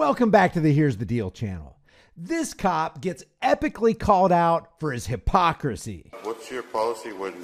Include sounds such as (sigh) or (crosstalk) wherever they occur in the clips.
Welcome back to the Here's the Deal channel. This cop gets epically called out for his hypocrisy. What's your policy when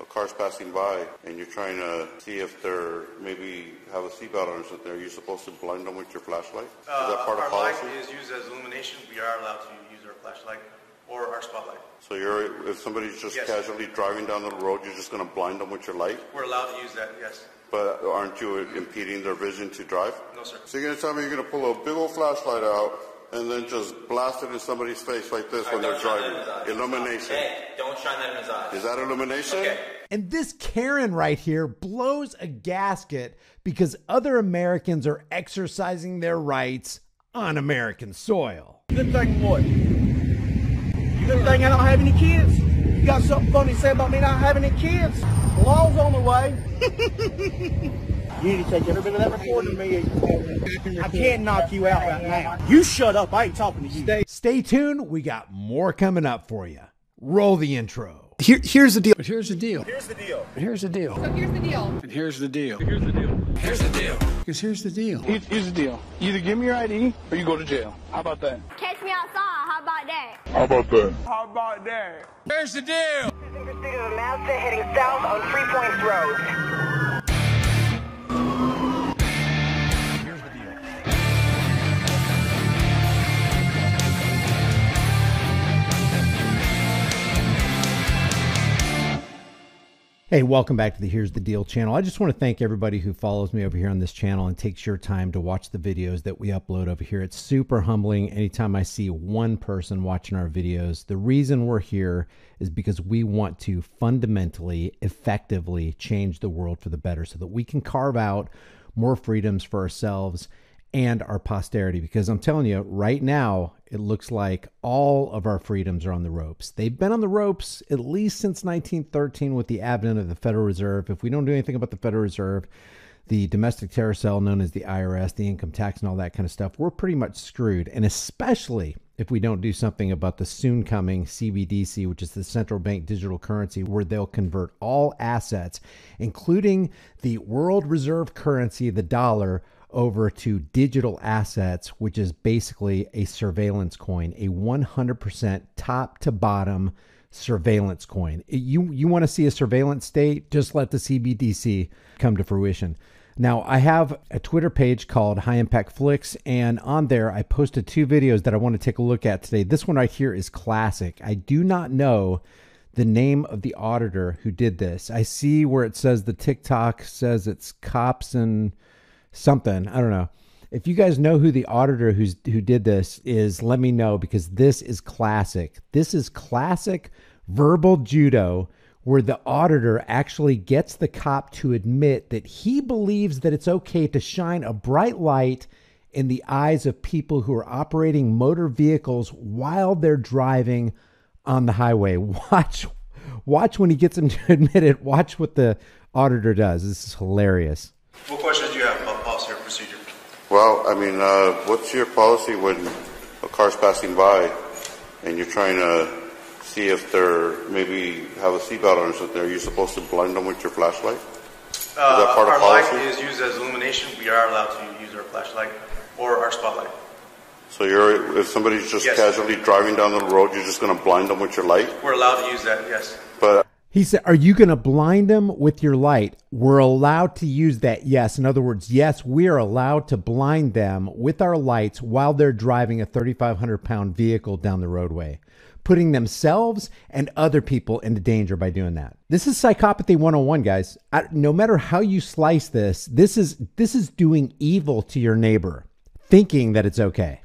a car's passing by and you're trying to see if they're maybe have a seatbelt on or something? Are you supposed to blind them with your flashlight? Is that uh, part our of policy? light is used as illumination. We are allowed to use our flashlight or our spotlight. So you're if somebody's just Yes. casually driving down the road, you're just going to blind them with your light? We're allowed to use that, yes. But aren't you impeding their vision to drive? No, sir. So you're going to tell me you're going to pull a big old flashlight out and then just blast it in somebody's face like this when they're Don't shine that driving? in his eyes. Illumination. Hey, don't shine that in his eyes. Is that illumination? Okay. And this Karen right here blows a gasket because other Americans are exercising their rights on American soil. Good thing what? Good thing I don't have any kids? You got something funny to say about me not having any kids? The law's on the way. you need to take every bit of that recording of me. I can't knock you out right now. You shut up. I ain't talking to you. Stay, stay tuned. We got more coming up for you. Roll the intro. Here, here's the deal. But here's the deal. Here's the deal. Here's the deal. So here's the deal. And here's the deal. Here's the deal. Here's the deal. Because here's the deal. Here's, here's the deal. You either give me your ID or you go to jail. How about that? Catch me outside. How about that? How about that? How about that? Here's the deal. Pursuit of a Mazda heading south on Three Points Road. Hey, welcome back to the Here's the Deal channel. I just want to thank everybody who follows me over here on this channel and takes your time to watch the videos that we upload over here. It's super humbling anytime I see one person watching our videos. The reason we're here is because we want to fundamentally, effectively change the world for the better so that we can carve out more freedoms for ourselves and our posterity because I'm telling you right now it looks like all of our freedoms are on the ropes. They've been on the ropes at least since 1913 with the advent of the Federal Reserve. If we don't do anything about the Federal Reserve, the domestic terror cell known as the IRS, the income tax and all that kind of stuff, we're pretty much screwed. And especially if we don't do something about the soon coming CBDC, which is the central bank digital currency, where they'll convert all assets, including the world reserve currency, the dollar, over to digital assets, which is basically a surveillance coin, a 100% top to bottom surveillance coin. You you want to see a surveillance state? Just let the CBDC come to fruition. Now, I have a Twitter page called High Impact Flix, and on there I posted two videos that I want to take a look at today. This one right here is classic. I do not know the name of the auditor who did this. I see where it says the TikTok says it's cops and something. I don't know. If you guys know who the auditor who's who did this is, let me know because this is classic. This is classic verbal judo where the auditor actually gets the cop to admit that he believes that it's okay to shine a bright light in the eyes of people who are operating motor vehicles while they're driving on the highway. (laughs) Watch watch when he gets him to (laughs) admit it. Watch what the auditor does. This is hilarious. What questions do you have about policy or procedure? Well, I mean, uh, what's your policy when a car's passing by and you're trying to see if they're maybe have a seatbelt on or something? Are you supposed to blind them with your flashlight? Is that part our of light policy? is used as illumination. We are allowed to use our flashlight or our spotlight. So you're if somebody's just Yes. casually driving down the road, you're just going to blind them with your light? We're allowed to use that, yes. But He said, Are you going to blind them with your light? We're allowed to use that. Yes. In other words, yes, we are allowed to blind them with our lights while they're driving a 3,500 pound vehicle down the roadway, putting themselves and other people into danger by doing that. This is psychopathy 101, guys. I, no matter how you slice this, this is, this is doing evil to your neighbor, thinking that it's okay.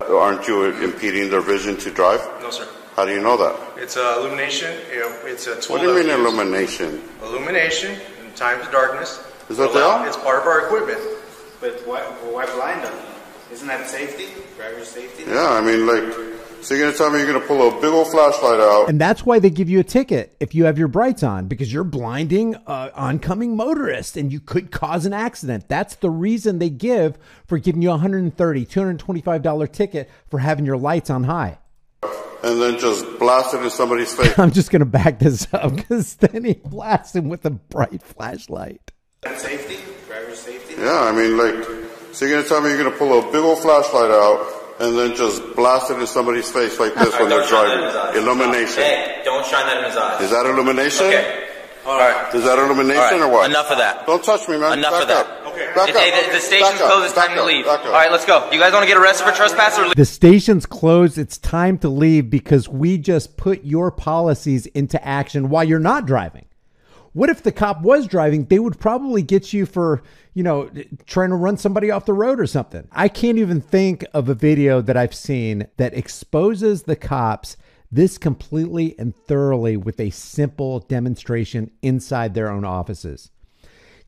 aren't you impeding their vision to drive? No, sir. How do you know that? It's uh, illumination. It's a tool. What do you mean illumination? Illumination in times of darkness. Is that Allow- there? It's part of our equipment. But why, why blind them? Isn't that safety? Driver safety? Yeah, I mean, like, so you're going to tell me you're going to pull a big old flashlight out And that's why they give you a ticket if you have your brights on because you're blinding uh, oncoming motorist and you could cause an accident. That's the reason they give for giving you a $130, $225 ticket for having your lights on high. And then just blast it in somebody's face? (laughs) I'm just going to back this up because then he blasts him with a bright flashlight. Safety? Driver safety? Yeah, I mean, like, So you're gonna tell me you're gonna pull a big old flashlight out and then just blast it in somebody's face like this when they're driving? Illumination. Hey, don't shine that in his eyes. Is that illumination? Okay. All right. Is that illumination All right, or what? enough of that. Don't touch me, man. Enough Back of that. Up. Back Hey, up. the, the station's Back up. closed. It's Back time to leave. Back All up. right, let's go. You guys want to get arrested for trespass or leave? The station's closed. It's time to leave because we just put your policies into action while you're not driving. What if the cop was driving? They would probably get you for, you know, trying to run somebody off the road or something. I can't even think of a video that I've seen that exposes the cops this completely and thoroughly with a simple demonstration inside their own offices.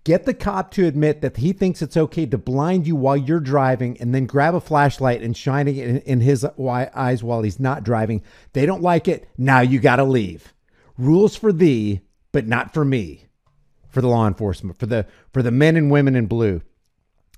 Get the cop to admit that he thinks it's okay to blind you while you're driving and then grab a flashlight and shining it in, his eyes while he's not driving. They don't like it. Now you got to leave. Rules for thee, but not for me. For the law enforcement, for the for the men and women in blue.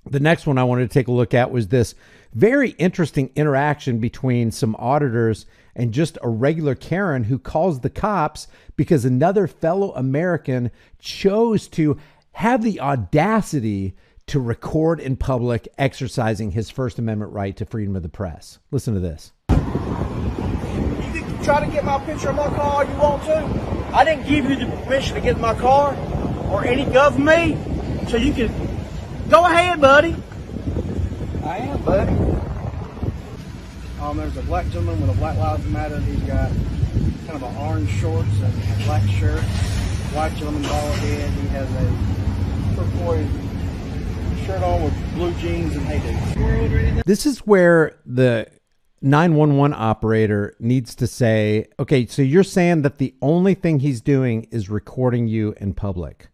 The next one I wanted to take a look at was this very interesting interaction between some auditors and just a regular Karen who calls the cops because another fellow American chose to have the audacity to record in public exercising his First Amendment right to freedom of the press. Listen to this. You can try to get my picture of my car all you want to. I didn't give you the permission to get in my car or any of me, so you can go ahead, buddy. I am, buddy. Um, there's a black gentleman with a Black Lives Matter. He's got kind of an orange shorts and a black shirt. White gentleman, bald head. He has a turquoise shirt on with blue jeans and hey, This is where the 911 operator needs to say, okay, so you're saying that the only thing he's doing is recording you in public.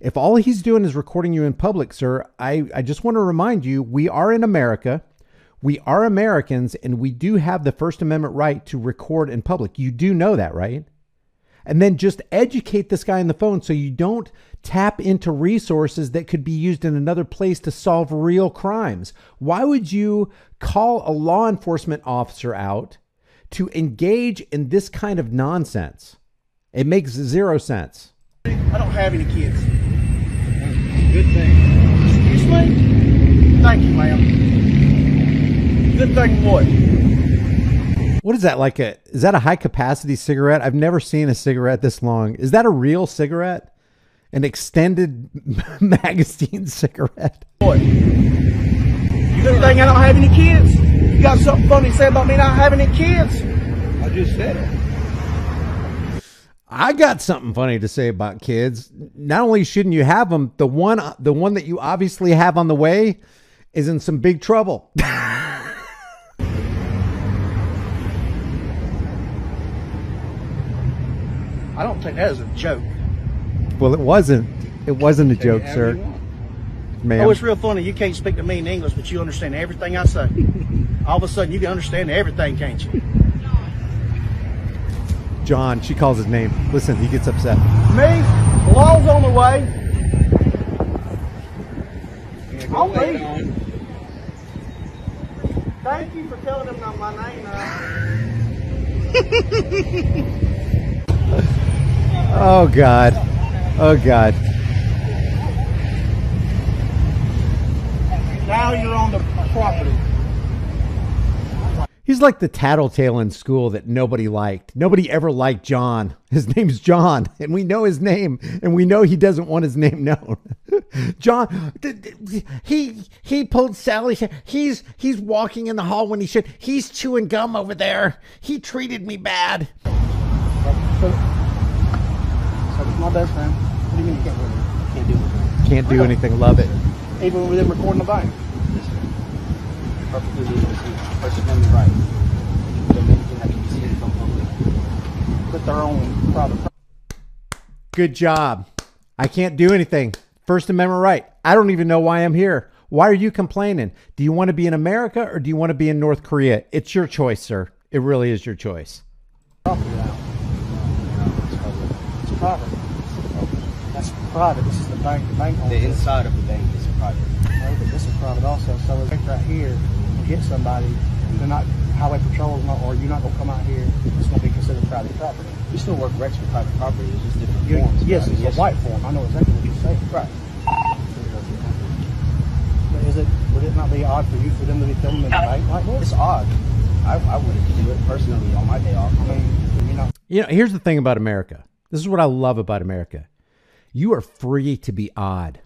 If all he's doing is recording you in public, sir, I, I just want to remind you we are in America. We are Americans and we do have the First Amendment right to record in public. You do know that, right? And then just educate this guy on the phone so you don't tap into resources that could be used in another place to solve real crimes. Why would you call a law enforcement officer out to engage in this kind of nonsense? It makes zero sense. I don't have any kids. Good thing. Excuse me? Thank you, ma'am. Good thing what? What is that like a is that a high capacity cigarette? I've never seen a cigarette this long. Is that a real cigarette? An extended (laughs) magazine cigarette? What? You good thing I don't have any kids? You got something funny to say about me not having any kids? I just said it. I got something funny to say about kids. Not only shouldn't you have them, the one the one that you obviously have on the way is in some big trouble. (laughs) I don't think that is a joke. well, it wasn't. It wasn't a joke, sir. you Ma'am. Oh, it's real funny. You can't speak to me in English, but you understand everything I say. (laughs) All of a sudden, you can understand everything, can't you? John, she calls his name. Listen, he gets upset. Me? The law's on the way. I'll leave. Thank you for telling them not my name now. Uh. (laughs) Oh God. Oh God. Now you're on the property. He's like the tattletale in school that nobody liked. Nobody ever liked John. (laughs) His name's John, (laughs) and we know his name, and we know he doesn't want his name (laughs) known. John, he he pulled Sally. He's he's walking in the hall when he should. He's chewing gum over there. He treated me bad. So, so it's my best friend. What do you mean you can't do anything? Can't do it. Can't do anything. Love it. Even with them recording the bank. perfectly legal to see First Amendment right. Don't do that can be seen from public. With their own private Good job. I can't do anything. First Amendment right. I don't even know why I'm here. Why are you complaining? Do you want to be in America or do you want to be in North Korea? It's your choice, sir. It really is your choice. property now. It's private. That's private. This is the bank. The bank owns The it. inside of the bank is private. No, but this is private also. So if it's right here and hit somebody, they're not highway patrol, not, or you're not gonna come out here. It's gonna be considered private property. We still work recs for private property. It's just different You- forms. yes, but I mean, it's a white form. I know exactly what you're saying. Right. But is it Would it not be odd for you for them to be filming in the night like this? It's odd. I, I wouldn't do it personally on my day off. I mean, You know, You know, here's the thing about America. This is what I love about America. You are free to be odd.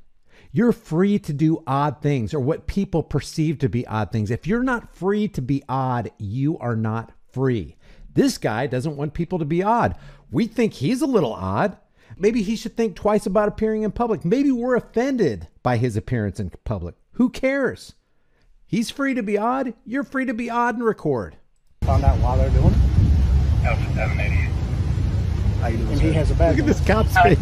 You're free to do odd things or what people perceive to be odd things. If you're not free to be odd, you are not free. This guy doesn't want people to be odd. We think he's a little odd. Maybe he should think twice about appearing in public. Maybe we're offended by his appearance in public. Who cares? He's free to be odd. You're free to be odd and record. found out why they're doing it. how you doing? And he has a bad Look at this cop's face.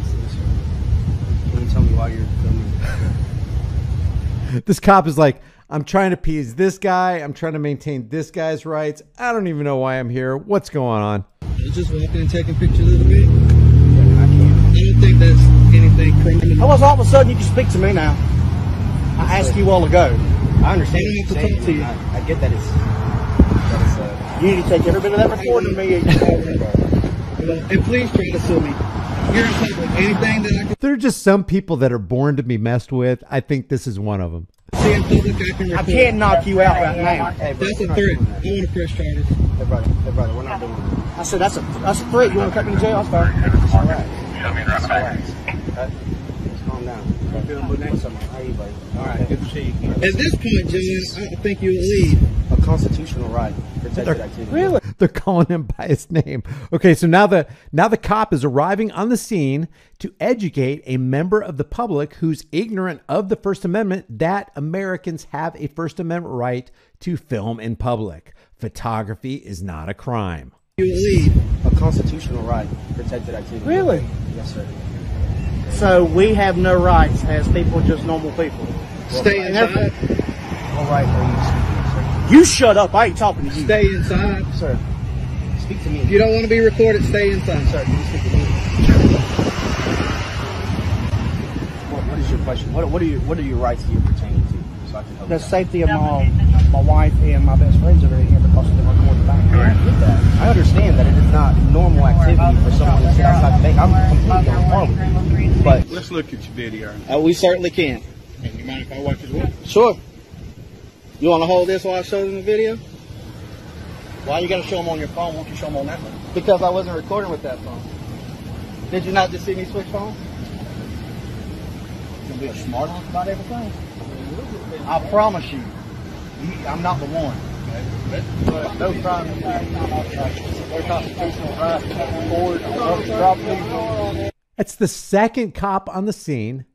Can you tell me why you're filming? (laughs) This cop is like, I'm trying to appease this guy. I'm trying to maintain this guy's rights. I don't even know why I'm here. What's going on? You just walking and taking pictures of the video. I don't think that's anything criminal. How was all of a sudden you can speak to me now? I asked you all while ago. I understand I you're to talk to you. I, I get that it's that it's uh, You need to take every bit of that recording of me. And (laughs) please try to sue me. You're in. Anything that I can There are just some people that are born to be messed with. I think this is one of them. see in public, I can I can't knock you out right now. Hey, bro, That's a threat. I want to press charges. Hey, brother. Hey, brother. We're not doing that. I said that's a that's a threat. You want to cut me in jail? That's fine. All right. Just relax. Okay? Just calm down. What's up, man? How you, buddy? All right. Good to see you. At this point, John, I think you'll leave. A constitutional right, protected activity. Really? They're calling him by his name. Okay, so now the now the cop is arriving on the scene to educate a member of the public who's ignorant of the First Amendment that Americans have a First Amendment right to film in public. Photography is not a crime. You'll leave. A constitutional right, protected activity. Really? Yes, sir. So we have no rights as people, just normal people. Stay inside. What right are you You shut up. I ain't talking to you. Stay inside. sir? Sir, speak to me. If you don't want to be recorded, stay inside. Sir, can you speak to me? What, what is your question? What, what are your What are your rights here pertaining to? So I can help The you out. safety of my my wife and my best friends that are in here because of the recording back. I get that. I understand that it is not normal activity for someone to sit outside the bank. I'm completely on par with you. But Let's look at your video. Uh, we certainly can. And you mind if I watch as well? Sure. You want to hold this while I show them the video? Why you got to show them on your phone? Won't you show them on that one? Because I wasn't recording with that phone. Did you not just see me switch phones? You can be a smart aleck about everything. I promise you, I'm not the one. But no crime. That's the second cop on the scene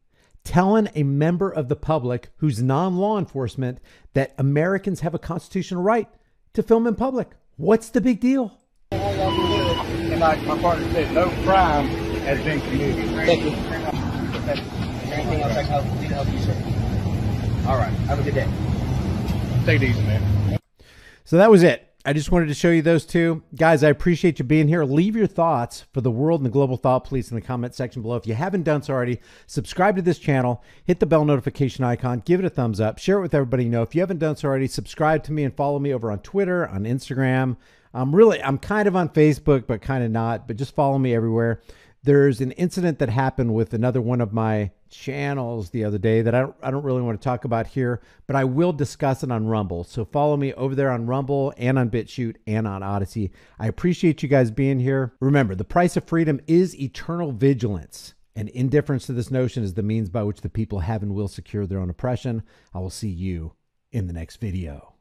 telling a member of the public who's non law enforcement that Americans have a constitutional right to film in public. What's the big deal? And like my partner said, no crime has been committed. Thank you. anything else I can to help you, sir? All right. Have a good day. Take it easy, man. So that was it. I just wanted to show you those two. Guys, I appreciate you being here. Leave your thoughts for the world and the global thought police in the comment section below. If you haven't done so already, subscribe to this channel, hit the bell notification icon, give it a thumbs up, share it with everybody you know. If you haven't done so already, subscribe to me and follow me over on Twitter, on Instagram. I'm really, I'm kind of on Facebook, but kind of not, but just follow me everywhere. There's an incident that happened with another one of my channels the other day that I don't, I don't really want to talk about here, but I will discuss it on Rumble. So follow me over there on Rumble and on BitChute and on Odysee. I appreciate you guys being here. Remember, the price of freedom is eternal vigilance, and indifference to this notion is the means by which the people have and will secure their own oppression. I will see you in the next video.